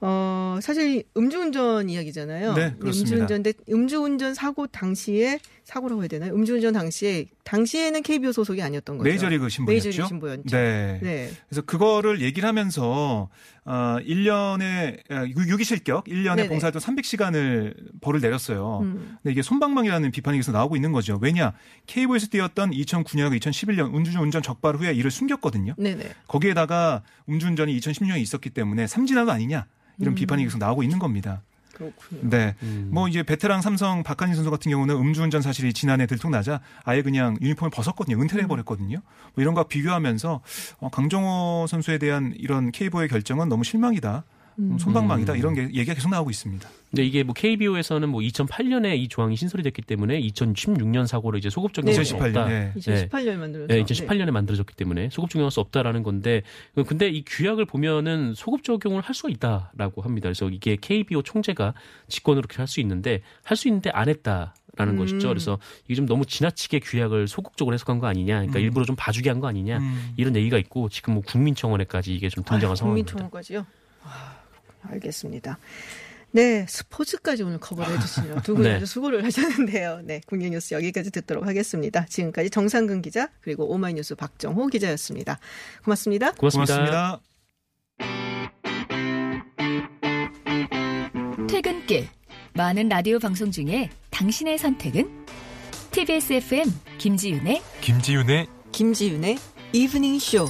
Speaker 3: 어, 사실 음주운전 이야기잖아요.
Speaker 7: 네, 그렇습니다.
Speaker 3: 음주운전인데 음주운전 사고 당시에 사고라고 해야 되나요? 음주운전 당시에 당시에는 KBO 소속이 아니었던 거죠.
Speaker 7: 메이저리그 신분이었죠.
Speaker 3: 메이저리그 신분이었죠.
Speaker 7: 네.
Speaker 3: 네.
Speaker 7: 그래서 그거를 얘기를 하면서 어 1년에 유기 실격 1년에
Speaker 3: 네네.
Speaker 7: 봉사활동 300시간을 벌을 내렸어요.
Speaker 3: 음.
Speaker 7: 근데 이게 손방망이라는 비판이 계속 나오고 있는 거죠. 왜냐? KBO에서 뛰었던 2009년하고 2011년 음주운전 적발 후에 이를 숨겼거든요.
Speaker 3: 네네.
Speaker 7: 거기에다가 음주운전이 2016년에 있었기 때문에 삼진아도 아니냐 이런
Speaker 3: 음.
Speaker 7: 비판이 계속 나오고 있는 겁니다.
Speaker 3: 그렇군요.
Speaker 7: 네.
Speaker 6: 음.
Speaker 7: 뭐 이제 베테랑 삼성 박한희 선수 같은 경우는 음주운전 사실이 지난해 들통나자 아예 그냥 유니폼을 벗었거든요. 은퇴를 해버렸거든요. 뭐 이런 거와 비교하면서 어, 강정호 선수에 대한 이런 KBO의 결정은 너무 실망이다. 음, 손방망이다. 이런 게 얘기가 계속 나오고 있습니다.
Speaker 6: 근데 이게 뭐 KBO에서는 뭐 2008년에 이 조항이 신설이 됐기 때문에 2016년 사고로 이제 소급 적용할 수
Speaker 7: 2018년.
Speaker 6: 없다.
Speaker 7: 네.
Speaker 3: 2018년 만들어서
Speaker 6: 네, 2018년에 만들어졌기 때문에 소급 적용할 수 없다라는 건데 근데 이 규약을 보면은 소급 적용을 할 수가 있다라고 합니다. 그래서 이게 KBO 총재가 직권으로 그렇게 할 수 있는데 할 수 있는데 안 했다 라는
Speaker 3: 음.
Speaker 6: 것이죠. 그래서 이게 좀 너무 지나치게 규약을 소극적으로 해석한 거 아니냐, 그러니까
Speaker 7: 음.
Speaker 6: 일부러 좀 봐주게 한 거 아니냐
Speaker 7: 음.
Speaker 6: 이런 얘기가 있고 지금 뭐 국민청원에까지 이게 좀 등장한
Speaker 3: 아,
Speaker 6: 상황입니다.
Speaker 3: 국민청원까지요. 아, 알겠습니다. 네, 스포츠까지 오늘 커버를 해주시네요. 두분 <laughs>
Speaker 6: 네.
Speaker 3: 아주 수고를 하셨는데요. 네, 국내뉴스 여기까지 듣도록 하겠습니다. 지금까지 정상근 기자 그리고 오마이뉴스 박정호 기자였습니다. 고맙습니다.
Speaker 6: 고맙습니다.
Speaker 7: 고맙습니다.
Speaker 1: 퇴근길 많은 라디오 방송 중에 당신의 선택은 TBS FM 김지윤의
Speaker 2: 김지윤의
Speaker 3: 김지윤의 이브닝 쇼.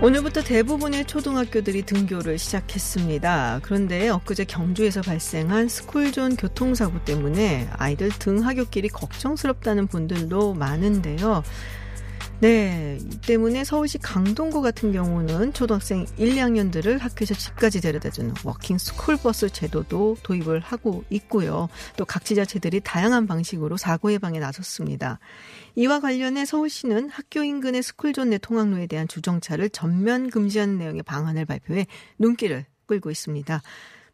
Speaker 3: 오늘부터 대부분의 초등학교들이 등교를 시작했습니다. 그런데 엊그제 경주에서 발생한 스쿨존 교통사고 때문에 아이들 등하굣길이 걱정스럽다는 분들도 많은데요. 네, 이 때문에 서울시 강동구 같은 경우는 초등학생 1, 2학년들을 학교에서 집까지 데려다주는 워킹 스쿨버스 제도도 도입을 하고 있고요. 또 각 지자체들이 다양한 방식으로 사고 예방에 나섰습니다. 이와 관련해 서울시는 학교 인근의 스쿨존 내 통학로에 대한 주정차를 전면 금지하는 내용의 방안을 발표해 눈길을 끌고 있습니다.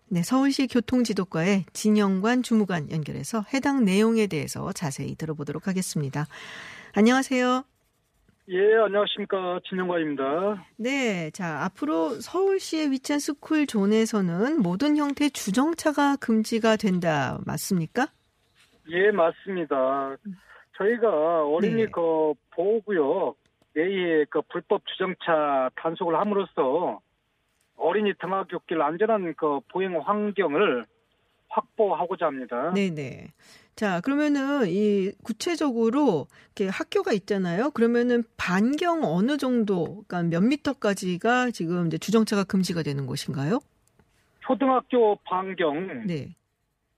Speaker 3: 네, 서울시 교통지도과의 진영관 주무관 연결해서 해당 내용에 대해서 자세히 들어보도록 하겠습니다. 안녕하세요.
Speaker 8: 예, 안녕하십니까. 진영관입니다.
Speaker 3: 네, 자, 앞으로 서울시에 위치한 스쿨 존에서는 모든 형태의 주정차가 금지가 된다. 맞습니까?
Speaker 8: 예, 맞습니다. 저희가 어린이
Speaker 3: 네.
Speaker 8: 그 보호구역 내에 그 불법 주정차 단속을 함으로써 어린이 등하굣길 안전한 그 보행 환경을 확보하고자 합니다.
Speaker 3: 네네. 자, 그러면은 이 구체적으로 이렇게 학교가 있잖아요. 그러면은 반경 어느 정도, 그러니까 몇 미터까지가 지금 이제 주정차가 금지가 되는 곳인가요?
Speaker 8: 초등학교 반경
Speaker 3: 네.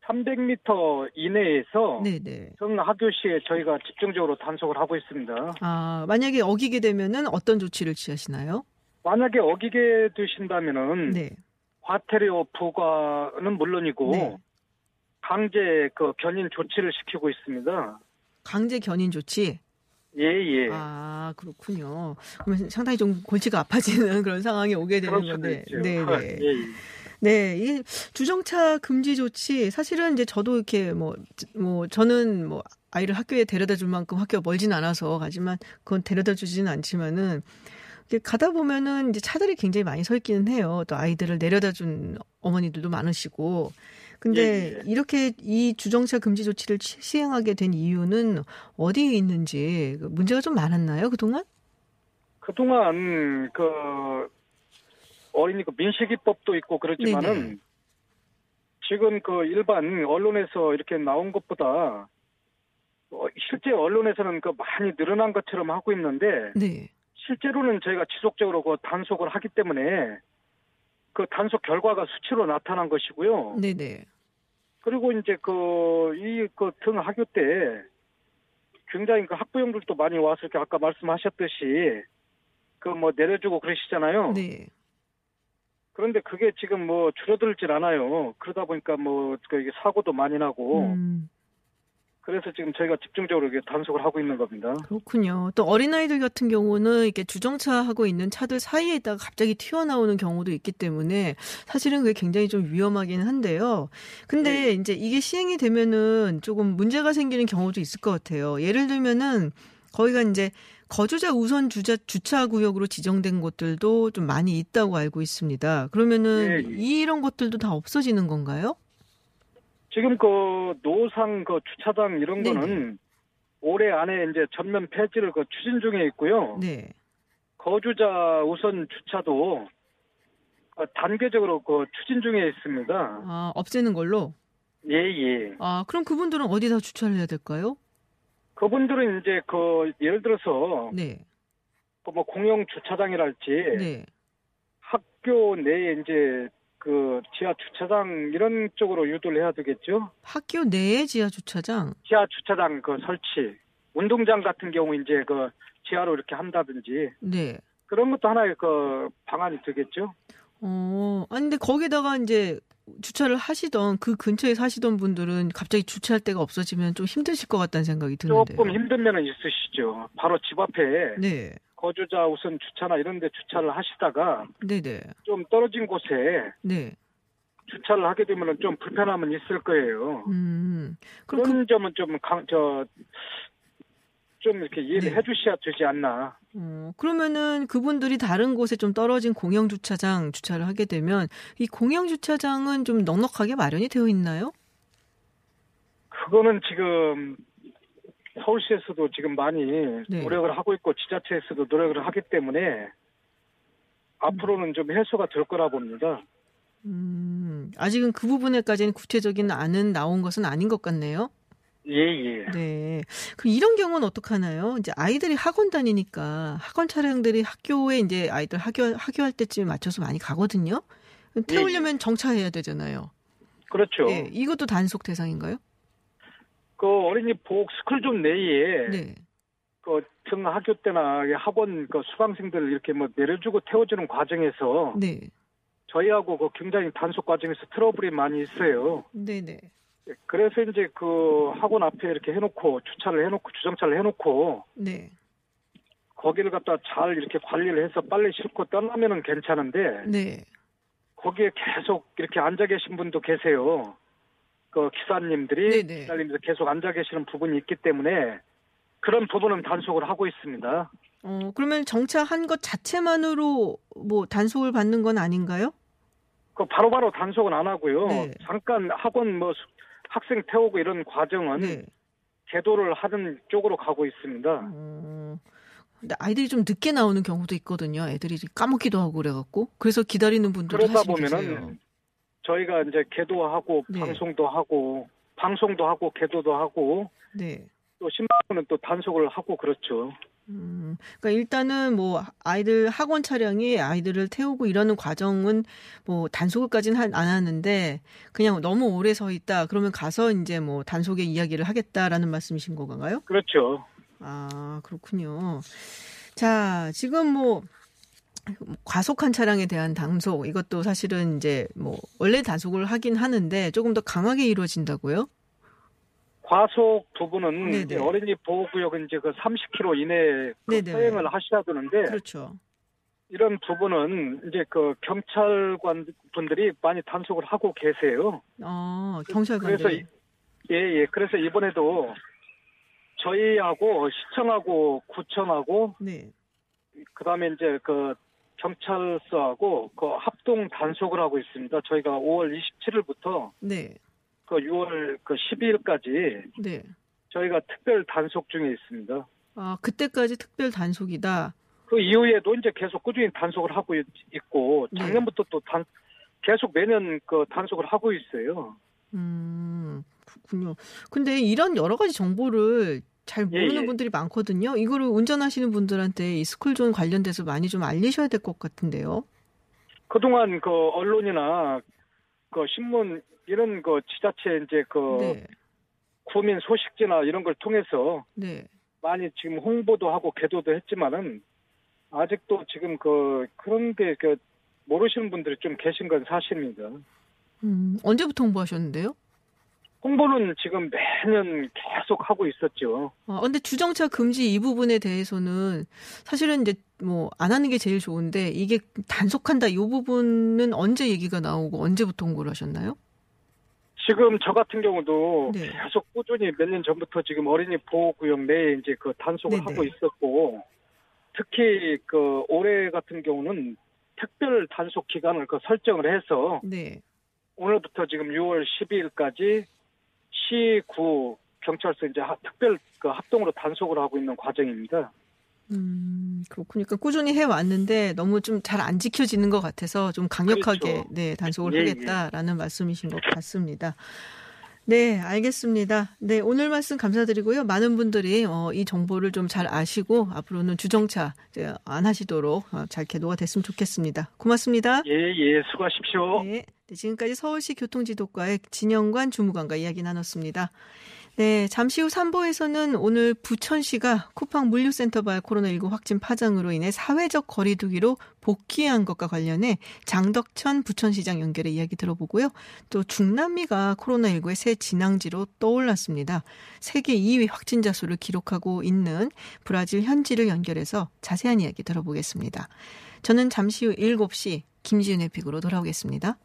Speaker 8: 300m 이내에서
Speaker 3: 네네.
Speaker 8: 전 학교시에 저희가 집중적으로 단속을 하고 있습니다.
Speaker 3: 아, 만약에 어기게 되면은 어떤 조치를 취하시나요?
Speaker 8: 만약에 어기게 되신다면은
Speaker 3: 네.
Speaker 8: 과태료 부과는 물론이고
Speaker 3: 네.
Speaker 8: 강제 그 견인 조치를 시키고 있습니다.
Speaker 3: 강제 견인 조치.
Speaker 8: 예, 예.
Speaker 3: 아, 그렇군요. 그러면 상당히 좀 골치가 아파지는 <laughs> 그런 상황이 오게 되는 건데. 네, 네.
Speaker 8: 예, 예.
Speaker 3: 네, 이 주정차 금지 조치 사실은 이제 저도 이렇게 뭐뭐 저는 뭐 아이를 학교에 데려다 줄 만큼 학교가 멀진 않아서 가지만 그건 데려다 주지는 않지만은 가다 보면은 이제 차들이 굉장히 많이 서 있기는 해요. 또 아이들을 내려다 준 어머니들도 많으시고. 근데
Speaker 8: 예, 예.
Speaker 3: 이렇게 이 주정차 금지 조치를 시- 시행하게 된 이유는 어디에 있는지 그 문제가 좀 많았나요, 그동안?
Speaker 8: 그동안 그 어린이 그 민식이법도 있고 그렇지만은
Speaker 3: 네네.
Speaker 8: 지금 그 일반 언론에서 이렇게 나온 것보다 어, 실제 언론에서는 그 많이 늘어난 것처럼 하고 있는데
Speaker 3: 네.
Speaker 8: 실제로는 저희가 지속적으로 그 단속을 하기 때문에 그 단속 결과가 수치로 나타난 것이고요.
Speaker 3: 네, 네.
Speaker 8: 그리고 이제 그 이 그 등하교 때 굉장히 그 학부형들도 많이 와서 이렇게 아까 말씀하셨듯이 그 뭐 내려주고 그러시잖아요.
Speaker 3: 네.
Speaker 8: 그런데 그게 지금 뭐 줄어들질 않아요. 그러다 보니까 뭐그 이게 사고도 많이 나고
Speaker 3: 음,
Speaker 8: 그래서 지금 저희가 집중적으로 이게 단속을 하고 있는 겁니다.
Speaker 3: 그렇군요. 또 어린아이들 같은 경우는 이렇게 주정차하고 있는 차들 사이에 있다가 갑자기 튀어나오는 경우도 있기 때문에 사실은 그게 굉장히 좀 위험하긴 한데요. 근데
Speaker 8: 네.
Speaker 3: 이제 이게 시행이 되면은 조금 문제가 생기는 경우도 있을 것 같아요. 예를 들면은 거기가 이제 거주자 우선 주자 주차 구역으로 지정된 곳들도 좀 많이 있다고 알고 있습니다. 그러면은
Speaker 8: 예, 예.
Speaker 3: 이런 것들도 다 없어지는 건가요?
Speaker 8: 지금 그 노상 그 주차장 이런
Speaker 3: 네네.
Speaker 8: 거는 올해 안에 이제 전면 폐지를 그 추진 중에 있고요.
Speaker 3: 네.
Speaker 8: 거주자 우선 주차도 어, 단계적으로 그 추진 중에 있습니다.
Speaker 3: 아, 없애는 걸로?
Speaker 8: 예, 예.
Speaker 3: 아, 그럼 그분들은 어디다 주차를 해야 될까요?
Speaker 8: 그분들은 이제 그 예를 들어서
Speaker 3: 네.
Speaker 8: 그 뭐 공영 주차장이랄지
Speaker 3: 네.
Speaker 8: 학교 내에 이제 그 지하 주차장 이런 쪽으로 유도를 해야 되겠죠.
Speaker 3: 학교 내에 지하 주차장.
Speaker 8: 지하 주차장 그 설치, 운동장 같은 경우 이제 그 지하로 이렇게 한다든지
Speaker 3: 네.
Speaker 8: 그런 것도 하나의 그 방안이 되겠죠.
Speaker 3: 어, 아니 근데 거기다가 이제 주차를 하시던 그 근처에 사시던 분들은 갑자기 주차할 데가 없어지면 좀 힘드실 것 같다는 생각이 드는데요.
Speaker 8: 조금 힘든 면은 있으시죠. 바로 집 앞에
Speaker 3: 네.
Speaker 8: 거주자 우선 주차나 이런 데 주차를 하시다가
Speaker 3: 네, 네.
Speaker 8: 좀 떨어진 곳에
Speaker 3: 네.
Speaker 8: 주차를 하게 되면은 좀 불편함은 있을 거예요.
Speaker 3: 음. 그럼
Speaker 8: 그런
Speaker 3: 그,
Speaker 8: 점은 좀 강, 저, 좀 이렇게 이해를
Speaker 3: 네.
Speaker 8: 해주셔야 되지 않나.
Speaker 3: 어, 그러면은 그분들이 다른 곳에 좀 떨어진 공영 주차장 주차를 하게 되면 이 공영 주차장은 좀 넉넉하게 마련이 되어 있나요?
Speaker 8: 그거는 지금 서울시에서도 지금 많이
Speaker 3: 네.
Speaker 8: 노력을 하고 있고 지자체에서도 노력을 하기 때문에 앞으로는 좀 해소가 될 거라 봅니다.
Speaker 3: 음. 아직은 그 부분에까지는 구체적인 안은 나온 것은 아닌 것 같네요.
Speaker 8: 예, 예.
Speaker 3: 네. 그럼 이런 경우는 어떡하나요? 이제 아이들이 학원 다니니까 학원 차량들이 학교에 이제 아이들 학교, 학교할 때쯤에 맞춰서 많이 가거든요. 태우려면 정차해야 되잖아요.
Speaker 8: 그렇죠.
Speaker 3: 예, 이것도 단속 대상인가요?
Speaker 8: 그 어린이 보호 스쿨존 내에
Speaker 3: 네.
Speaker 8: 그 등 학교 때나 학원 그 수강생들 이렇게 뭐 내려주고 태워주는 과정에서
Speaker 3: 네.
Speaker 8: 저희하고 그 굉장히 단속 과정에서 트러블이 많이 있어요.
Speaker 3: 네네.
Speaker 8: 그래서 이제 그 학원 앞에 이렇게 해놓고 주차를 해놓고 주정차를 해놓고
Speaker 3: 네.
Speaker 8: 거기를 갖다 잘 이렇게 관리를 해서 빨리 싣고 떠나면은 괜찮은데
Speaker 3: 네.
Speaker 8: 거기에 계속 이렇게 앉아 계신 분도 계세요. 그 기사님들이
Speaker 3: 네네.
Speaker 8: 기사님들 계속 앉아 계시는 부분이 있기 때문에 그런 부분은 단속을 하고 있습니다.
Speaker 3: 어, 그러면 정차한 것 자체만으로 뭐 단속을 받는 건 아닌가요?
Speaker 8: 그 바로바로 단속은 안 하고요.
Speaker 3: 네.
Speaker 8: 잠깐 학원 뭐 수- 학생 태우고 이런 과정은
Speaker 3: 네.
Speaker 8: 계도를 하는 쪽으로 가고 있습니다.
Speaker 3: 어, 근데 아이들이 좀 늦게 나오는 경우도 있거든요. 애들이 까먹기도 하고 그래갖고. 그래서 기다리는 분들도
Speaker 8: 그러다
Speaker 3: 계세요.
Speaker 8: 저희가 이제 계도하고
Speaker 3: 네.
Speaker 8: 방송도 하고 방송도 하고 계도도 하고
Speaker 3: 네.
Speaker 8: 또 신문은 또 단속을 하고 그렇죠.
Speaker 3: 음, 그러니까 일단은 뭐 아이들 학원 차량이 아이들을 태우고 이러는 과정은 뭐 단속을까지는 한- 안 하는데 그냥 너무 오래 서 있다 그러면 가서 이제 뭐 단속의 이야기를 하겠다라는 말씀이신 건가요?
Speaker 8: 그렇죠.
Speaker 3: 아 그렇군요. 자 지금 뭐 과속한 차량에 대한 단속 이것도 사실은 이제 뭐 원래 단속을 하긴 하는데 조금 더 강하게 이루어진다고요?
Speaker 8: 과속 부분은
Speaker 3: 네네.
Speaker 8: 이제 어린이 보호구역은 이제 그 30km 이내에 그
Speaker 3: 네네.
Speaker 8: 서행을 하셔야 되는데
Speaker 3: 그렇죠.
Speaker 8: 이런 부분은 이제 그 경찰관 분들이 많이 단속을 하고 계세요.
Speaker 3: 어
Speaker 8: 그래서
Speaker 3: 경찰관들이
Speaker 8: 이- 예, 예. 그래서 이번에도 저희하고 시청하고 구청하고
Speaker 3: 네.
Speaker 8: 그다음에 이제 그 경찰서하고 그 합동 단속을 하고 있습니다. 저희가 5월 27일부터
Speaker 3: 네.
Speaker 8: 그 6월 그 12일까지
Speaker 3: 네.
Speaker 8: 저희가 특별 단속 중에 있습니다.
Speaker 3: 아, 그때까지 특별 단속이다.
Speaker 8: 그 이후에도 이제 계속 꾸준히 단속을 하고 있- 있고
Speaker 3: 네.
Speaker 8: 작년부터 또 단, 계속 매년 그 단속을 하고 있어요.
Speaker 3: 음, 그렇군요. 근데 이런 여러 가지 정보를 잘
Speaker 8: 예,
Speaker 3: 모르는
Speaker 8: 예.
Speaker 3: 분들이 많거든요. 이거를 운전하시는 분들한테 이 스쿨존 관련돼서 많이 좀 알리셔야 될 것 같은데요.
Speaker 8: 그동안 그 언론이나 그 신문 이런 그 지자체 이제 그
Speaker 3: 네.
Speaker 8: 구민 소식지나 이런 걸 통해서
Speaker 3: 네.
Speaker 8: 많이 지금 홍보도 하고 계도도 했지만은 아직도 지금 그 그런 게 그 모르시는 분들이 좀 계신 건 사실입니다.
Speaker 3: 음, 언제부터 홍보하셨는데요?
Speaker 8: 홍보는 지금 매년 계속 하고 있었죠.
Speaker 3: 아, 근데 주정차 금지 이 부분에 대해서는 사실은 이제 뭐 안 하는 게 제일 좋은데 이게 단속한다 이 부분은 언제 얘기가 나오고 언제부터 홍보를 하셨나요?
Speaker 8: 지금 저 같은 경우도
Speaker 3: 네.
Speaker 8: 계속 꾸준히 몇 년 전부터 지금 어린이 보호구역 내에 이제 그 단속을
Speaker 3: 네네.
Speaker 8: 하고 있었고 특히 그 올해 같은 경우는 특별 단속 기간을 그 설정을 해서
Speaker 3: 네.
Speaker 8: 오늘부터 지금 6월 12일까지 시구 경찰서 이제 하- 특별 그 합동으로 단속을 하고 있는 과정입니다.
Speaker 3: 음, 그렇군요. 그러니까 꾸준히 해왔는데 너무 좀 잘 안 지켜지는 것 같아서 좀 강력하게
Speaker 8: 그렇죠.
Speaker 3: 네, 단속을
Speaker 8: 예,
Speaker 3: 하겠다라는 말씀이신 것 같습니다. 네, 알겠습니다. 네, 오늘 말씀 감사드리고요. 많은 분들이 어, 이 정보를 좀 잘 아시고 앞으로는 주정차 이제 안 하시도록 어, 잘 계도가 됐으면 좋겠습니다. 고맙습니다.
Speaker 8: 예, 예, 수고하십시오.
Speaker 3: 네, 네, 지금까지 서울시 교통지도과의 진영관 주무관과 이야기 나눴습니다. 네, 잠시 후 3부에서는 오늘 부천시가 쿠팡 물류센터발 코로나19 확진 파장으로 인해 사회적 거리두기로 복귀한 것과 관련해 장덕천 부천시장 연결해 이야기 들어보고요. 또 중남미가 코로나19의 새 진앙지로 떠올랐습니다. 세계 2위 확진자 수를 기록하고 있는 브라질 현지를 연결해서 자세한 이야기 들어보겠습니다. 저는 잠시 후 7시 김지윤의 픽으로 돌아오겠습니다.